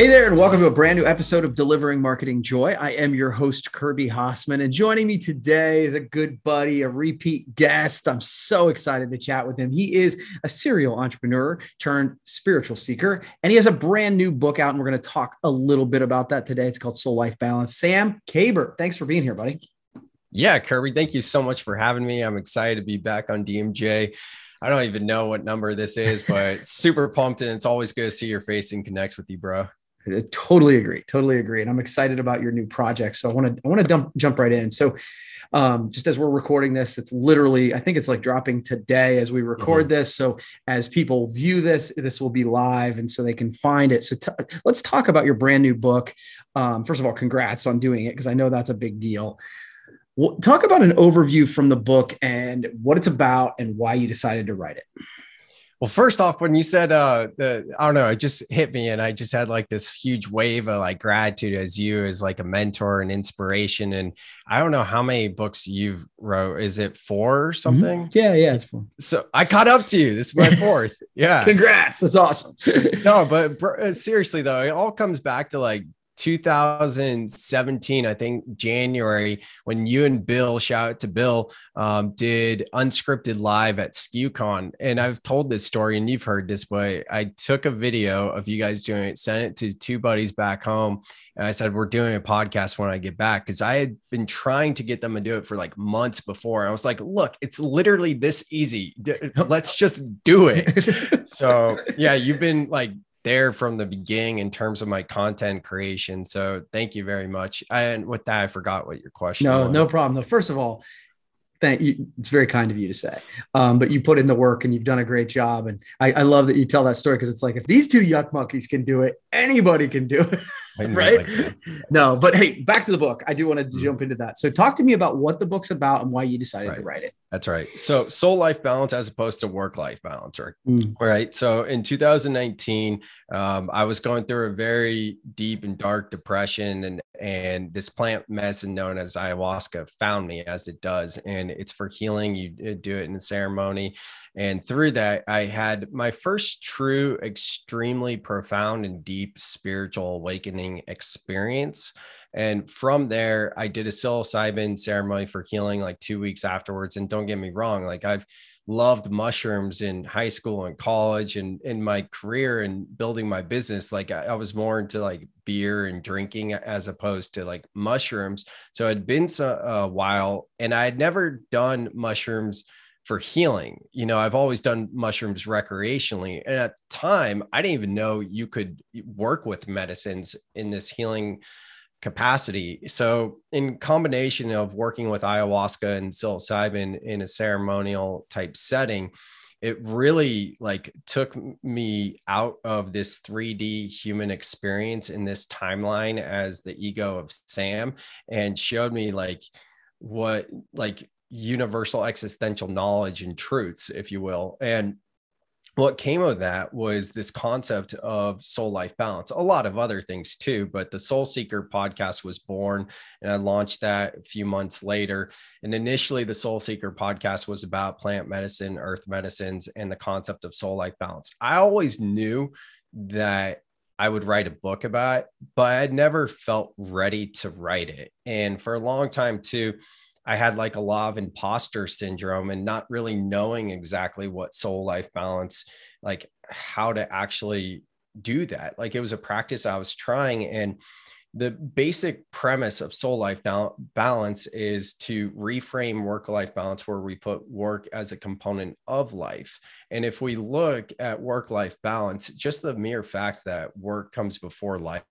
Hey there, and welcome to a brand new episode of Delivering Marketing Joy. I am your host, Kirby Hasseman, and joining me today is a good buddy, a repeat guest. I'm so excited to chat with him. He is a serial entrepreneur turned spiritual seeker, and he has a brand new book out, and we're going to talk a little bit about that today. It's called Soul Life Balance. Sam Kabert, thanks for being here, buddy. Yeah, Kirby, thank you so much for having me. I'm excited to be back on DMJ. I don't even know what number this is, but super pumped. And it's always good to see your face and connect with you, bro. I totally agree. Totally agree. And I'm excited about your new project. So I want to I want to dump, jump right in. So um, just as we're recording this, it's literally I think it's like dropping today as we record mm-hmm. this. So as people view this, this will be live, and so they can find it. So t- let's talk about your brand new book. Um, first of all, congrats on doing it because I know that's a big deal. Well, talk about an overview from the book and what it's about and why you decided to write it. Well, first off, when you said uh the I don't know, it just hit me and I just had like this huge wave of like gratitude as you as like a mentor and inspiration. And I don't know how many books you've wrote. Is it four or mm-hmm. something? Mm-hmm. Yeah, yeah, it's four. So I caught up to you. This is my fourth. Yeah. Congrats. That's awesome. no, but uh, seriously though, it all comes back to like 2017, I think January, when you and Bill, shout out to Bill, um, did unscripted live at SKUCon. And I've told this story and you've heard this, but I took a video of you guys doing it, sent it to two buddies back home. And I said, We're doing a podcast when I get back. Cause I had been trying to get them to do it for like months before. I was like, Look, it's literally this easy. Let's just do it. so, yeah, you've been like there from the beginning in terms of my content creation. So thank you very much. And with that, I forgot what your question. No, was. no problem. No, first of all, thank you. It's very kind of you to say, um, but you put in the work and you've done a great job. And I, I love that you tell that story because it's like if these two yuck monkeys can do it, anybody can do it. right? Like no, but hey, back to the book. I do want to mm-hmm. jump into that. So talk to me about what the book's about and why you decided right. to write it. That's right. So soul life balance as opposed to work life balance, right? Mm. Right. So in 2019, um, I was going through a very deep and dark depression, and and this plant medicine known as ayahuasca found me as it does, and it's for healing. You uh, do it in a ceremony, and through that, I had my first true, extremely profound and deep spiritual awakening experience. And from there, I did a psilocybin ceremony for healing like two weeks afterwards. And don't get me wrong, like I've loved mushrooms in high school and college and in my career and building my business. Like I, I was more into like beer and drinking as opposed to like mushrooms. So it had been so, a while and I had never done mushrooms for healing. You know, I've always done mushrooms recreationally. And at the time, I didn't even know you could work with medicines in this healing capacity. So, in combination of working with ayahuasca and psilocybin in a ceremonial type setting, it really like took me out of this 3D human experience in this timeline as the ego of Sam and showed me like what like universal existential knowledge and truths, if you will. And what came of that was this concept of soul life balance, a lot of other things too. But the Soul Seeker podcast was born, and I launched that a few months later. And initially, the Soul Seeker podcast was about plant medicine, earth medicines, and the concept of soul life balance. I always knew that I would write a book about but I'd never felt ready to write it. And for a long time, too, I had like a lot of imposter syndrome and not really knowing exactly what soul life balance, like how to actually do that. Like it was a practice I was trying. And the basic premise of soul life balance is to reframe work life balance where we put work as a component of life. And if we look at work life balance, just the mere fact that work comes before life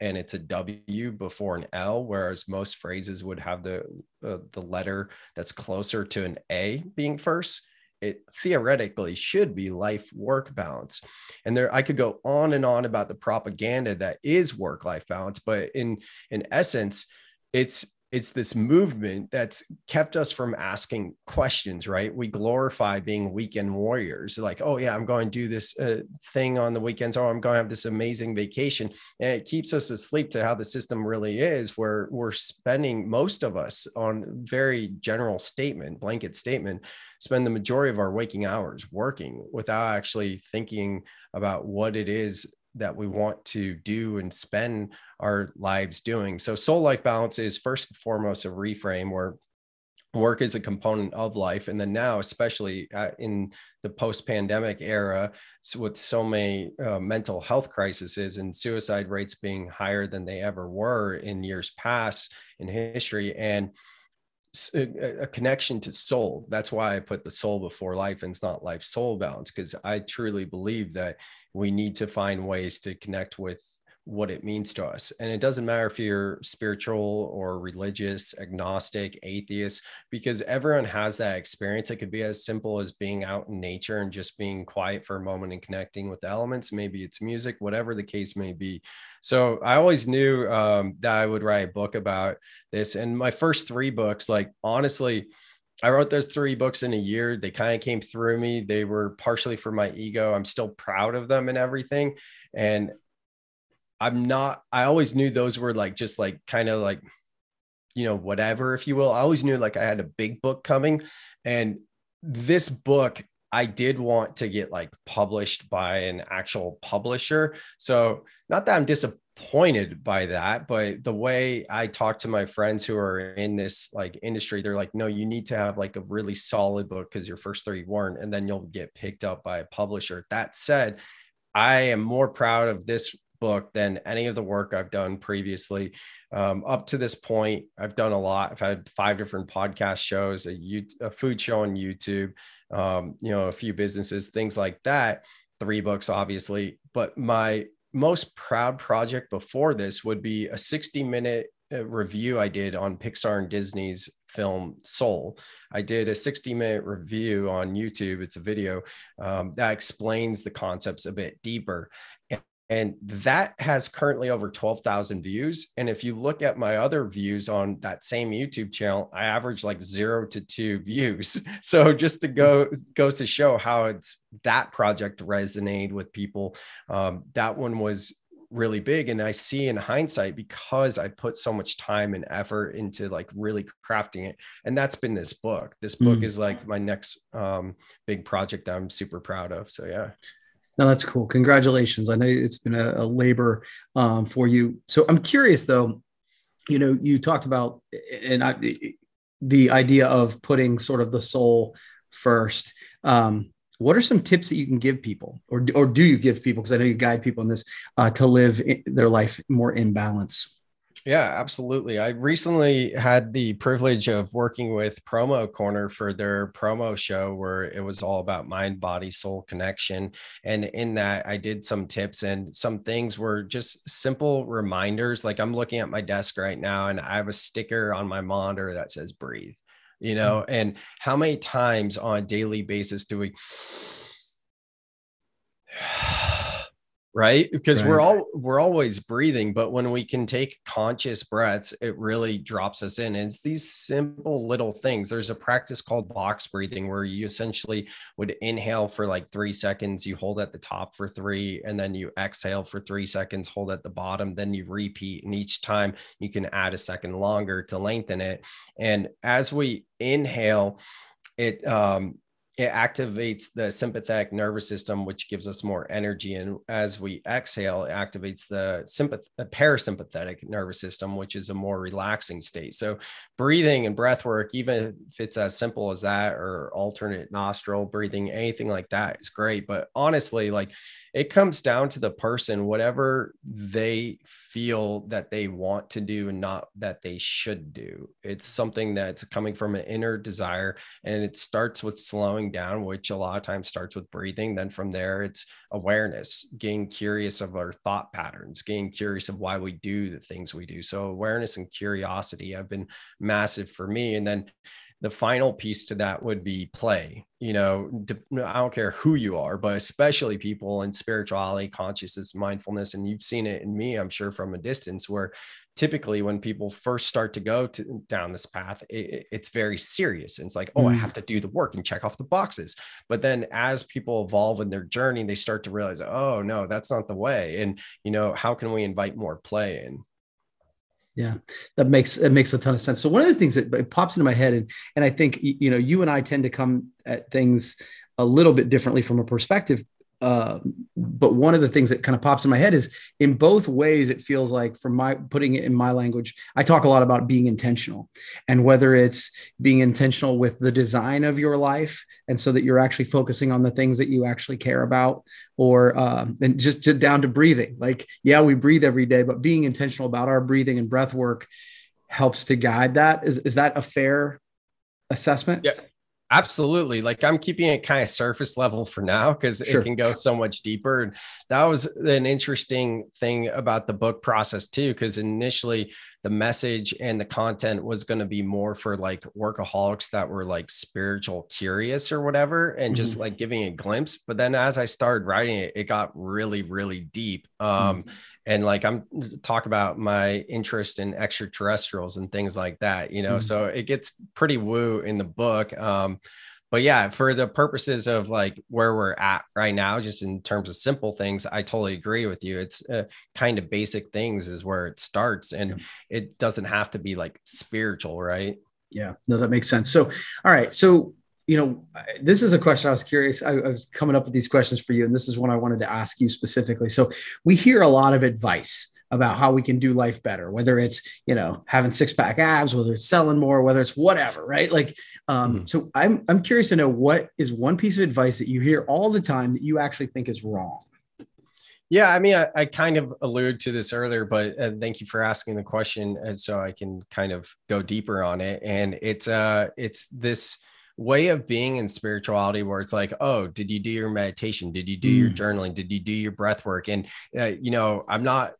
and it's a W before an L, whereas most phrases would have the uh, the letter that's closer to an A being first. It theoretically should be life work balance. And there I could go on and on about the propaganda that is work life balance, but in in essence, it's it's this movement that's kept us from asking questions right? We glorify being weekend warriors. Like oh yeah i'm going to do this uh, thing on the weekends. Oh, i'm going to have this amazing vacation. And it keeps us asleep to how the system really is where we're spending most of us on very general statement blanket statement spend the majority of our waking hours working without actually thinking about what it is that we want to do and spend our lives doing. So soul life balance is first and foremost a reframe where work is a component of life and then now especially uh, in the post-pandemic era with so many uh, mental health crises and suicide rates being higher than they ever were in years past in history and a, a connection to soul. That's why i put the soul before life and it's not life soul balance because i truly believe that we need to find ways to connect with what it means to us. And it doesn't matter if you're spiritual or religious, agnostic, atheist, because everyone has that experience. It could be as simple as being out in nature and just being quiet for a moment and connecting with the elements. Maybe it's music, whatever the case may be. So I always knew um, that I would write a book about this. And my first three books, like honestly, I wrote those three books in a year. They kind of came through me. They were partially for my ego. I'm still proud of them and everything. And I'm not, I always knew those were like just like kind of like, you know, whatever, if you will. I always knew like I had a big book coming. And this book, I did want to get like published by an actual publisher. So, not that I'm disappointed by that, but the way I talk to my friends who are in this like industry, they're like, no, you need to have like a really solid book because your first three weren't, and then you'll get picked up by a publisher. That said, I am more proud of this book than any of the work I've done previously. Um, up to this point, I've done a lot. I've had five different podcast shows, a, a food show on YouTube, um, you know, a few businesses, things like that. Three books, obviously. But my most proud project before this would be a 60 minute uh, review I did on Pixar and Disney's film Soul. I did a 60 minute review on YouTube. It's a video um, that explains the concepts a bit deeper. And that has currently over 12,000 views. And if you look at my other views on that same YouTube channel, I average like zero to two views. So just to go goes to show how it's that project resonated with people. Um, that one was really big. And I see in hindsight because I put so much time and effort into like really crafting it. And that's been this book. This book mm. is like my next um, big project I'm super proud of. So yeah. No, that's cool. Congratulations. I know it's been a, a labor um, for you. So I'm curious though, you know, you talked about and I, the idea of putting sort of the soul first. Um, what are some tips that you can give people or, or do you give people? Because I know you guide people in this uh, to live their life more in balance. Yeah, absolutely. I recently had the privilege of working with Promo Corner for their promo show where it was all about mind, body, soul connection. And in that, I did some tips and some things were just simple reminders. Like I'm looking at my desk right now and I have a sticker on my monitor that says breathe, you know, mm-hmm. and how many times on a daily basis do we? Right? Because right. we're all we're always breathing but when we can take conscious breaths it really drops us in. And it's these simple little things. There's a practice called box breathing where you essentially would inhale for like 3 seconds you hold at the top for 3 and then you exhale for 3 seconds hold at the bottom then you repeat. And each time you can add a second longer to lengthen it. And as we inhale it um it activates the sympathetic nervous system, which gives us more energy. And as we exhale, it activates the sympath- parasympathetic nervous system, which is a more relaxing state. So, breathing and breath work, even if it's as simple as that or alternate nostril breathing, anything like that is great. But honestly, like it comes down to the person, whatever they feel that they want to do and not that they should do. It's something that's coming from an inner desire. And it starts with slowing down, which a lot of times starts with breathing. Then from there, it's awareness, getting curious of our thought patterns, getting curious of why we do the things we do. So, awareness and curiosity have been massive for me. And then the final piece to that would be play you know i don't care who you are but especially people in spirituality consciousness mindfulness and you've seen it in me i'm sure from a distance where typically when people first start to go to, down this path it, it's very serious. And it's like oh mm. i have to do the work and check off the boxes. But then as people evolve in their journey they start to realize oh no that's not the way. And you know how can we invite more play in yeah, that makes it makes a ton of sense. So one of the things that pops into my head, and and I think you know you and I tend to come at things a little bit differently from a perspective uh, but one of the things that kind of pops in my head is in both ways it feels like from my putting it in my language i talk a lot about being intentional and whether it's being intentional with the design of your life and so that you're actually focusing on the things that you actually care about or um, and just, just down to breathing. Like yeah we breathe every day but being intentional about our breathing and breath work helps to guide that. Is, is that a fair assessment? Yeah Absolutely. Like I'm keeping it kind of surface level for now because sure. it can go so much deeper. And that was an interesting thing about the book process too, because initially the message and the content was going to be more for like workaholics that were like spiritual curious or whatever, and mm-hmm. just like giving a glimpse. But then as I started writing it, it got really, really deep. Um, mm-hmm and like i'm talk about my interest in extraterrestrials and things like that you know mm-hmm. so it gets pretty woo in the book um but yeah for the purposes of like where we're at right now just in terms of simple things i totally agree with you it's uh, kind of basic things is where it starts and yeah. it doesn't have to be like spiritual right yeah no that makes sense so all right so you know, this is a question I was curious. I, I, was coming up with these questions for you, and this is one I wanted to ask you specifically. So, we hear a lot of advice about how we can do life better, whether it's you know having six pack abs, whether it's selling more, whether it's whatever, right? Like, um, mm-hmm. so I'm I'm curious to know what is one piece of advice that you hear all the time that you actually think is wrong. Yeah, I mean, I, I kind of alluded to this earlier, but uh, thank you for asking the question, and so I can kind of go deeper on it. And it's uh, it's this way of being in spirituality where it's like oh did you do your meditation? Did you do mm. your journaling? Did you do your breath work? And uh, you know i'm not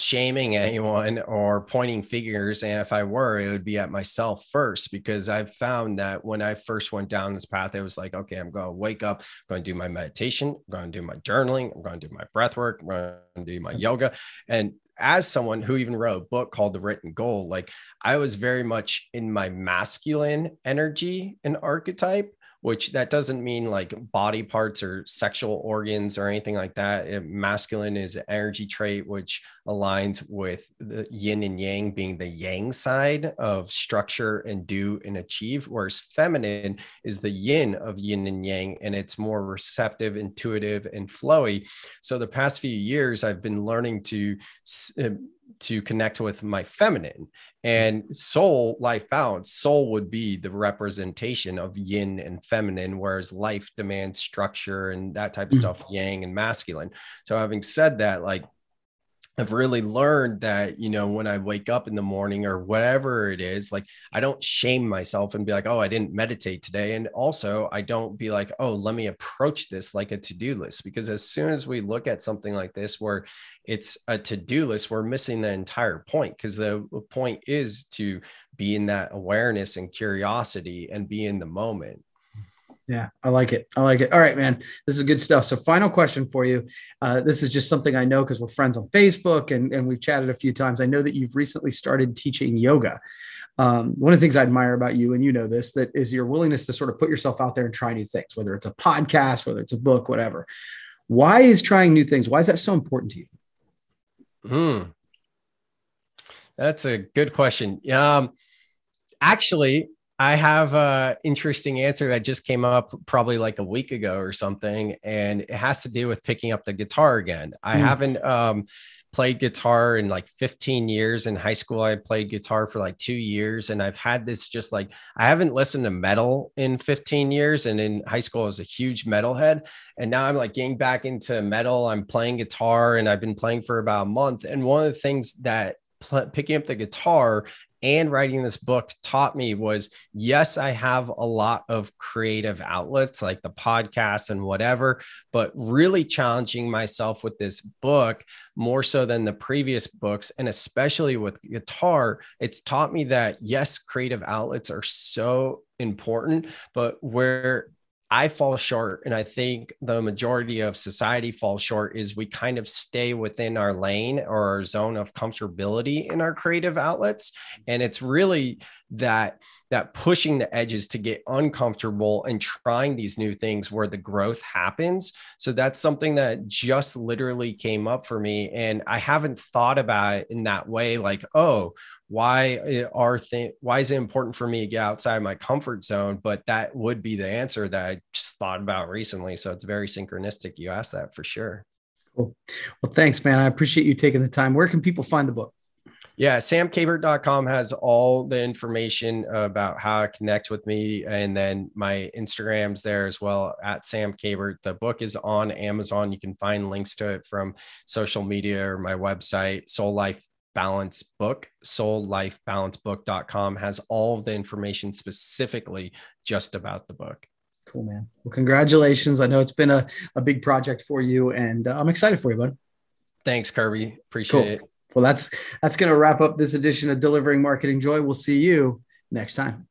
shaming anyone or pointing fingers and if i were it would be at myself first because i've found that when i first went down this path it was like okay i'm going to wake up i'm going to do my meditation i'm going to do my journaling i'm going to do my breath work i'm going to do my yoga and as someone who even wrote a book called The Written Goal, like I was very much in my masculine energy and archetype which that doesn't mean like body parts or sexual organs or anything like that. It, masculine is an energy trait which aligns with the yin and yang being the yang side of structure and do and achieve, whereas feminine is the yin of yin and yang, and it's more receptive, intuitive, and flowy. So the past few years, I've been learning to uh, to connect with my feminine and soul life balance soul would be the representation of yin and feminine whereas life demands structure and that type of mm. stuff yang and masculine so having said that like I've really learned that, you know, when I wake up in the morning or whatever it is, like I don't shame myself and be like, oh, I didn't meditate today. And also, I don't be like, oh, let me approach this like a to do list. Because as soon as we look at something like this, where it's a to do list, we're missing the entire point. Because the point is to be in that awareness and curiosity and be in the moment. Yeah, I like it. I like it. All right, man. This is good stuff. So, final question for you. Uh, this is just something I know because we're friends on Facebook and, and we've chatted a few times. I know that you've recently started teaching yoga. Um, one of the things I admire about you, and you know this, that is your willingness to sort of put yourself out there and try new things, whether it's a podcast, whether it's a book, whatever. Why is trying new things? Why is that so important to you? Hmm. That's a good question. Um, actually, I have a interesting answer that just came up probably like a week ago or something, and it has to do with picking up the guitar again. I mm. haven't um, played guitar in like 15 years. In high school, I played guitar for like two years, and I've had this just like I haven't listened to metal in 15 years. And in high school, I was a huge metalhead, and now I'm like getting back into metal. I'm playing guitar, and I've been playing for about a month. And one of the things that picking up the guitar and writing this book taught me was yes, I have a lot of creative outlets like the podcast and whatever, but really challenging myself with this book more so than the previous books. And especially with guitar, it's taught me that yes, creative outlets are so important, but where I fall short, and I think the majority of society falls short, is we kind of stay within our lane or our zone of comfortability in our creative outlets. And it's really that that pushing the edges to get uncomfortable and trying these new things where the growth happens. So that's something that just literally came up for me. And I haven't thought about it in that way like, oh, why eh, are things why is it important for me to get outside my comfort zone? But that would be the answer that i just thought about recently so it's very synchronistic you asked that for sure. Cool. Well thanks man. I appreciate you taking the time. Where can people find the book yeah, samkabert.com has all the information about how to connect with me. And then my Instagram's there as well at Sam Kabert. The book is on Amazon. You can find links to it from social media or my website, Soul Life Balance Book, soullifebalancebook.com has all the information specifically just about the book. Cool, man. Well, congratulations. I know it's been a, a big project for you, and uh, I'm excited for you, bud. Thanks, Kirby. Appreciate cool. it. Well, that's that's going to wrap up this edition of Delivering Marketing Joy. We'll see you next time.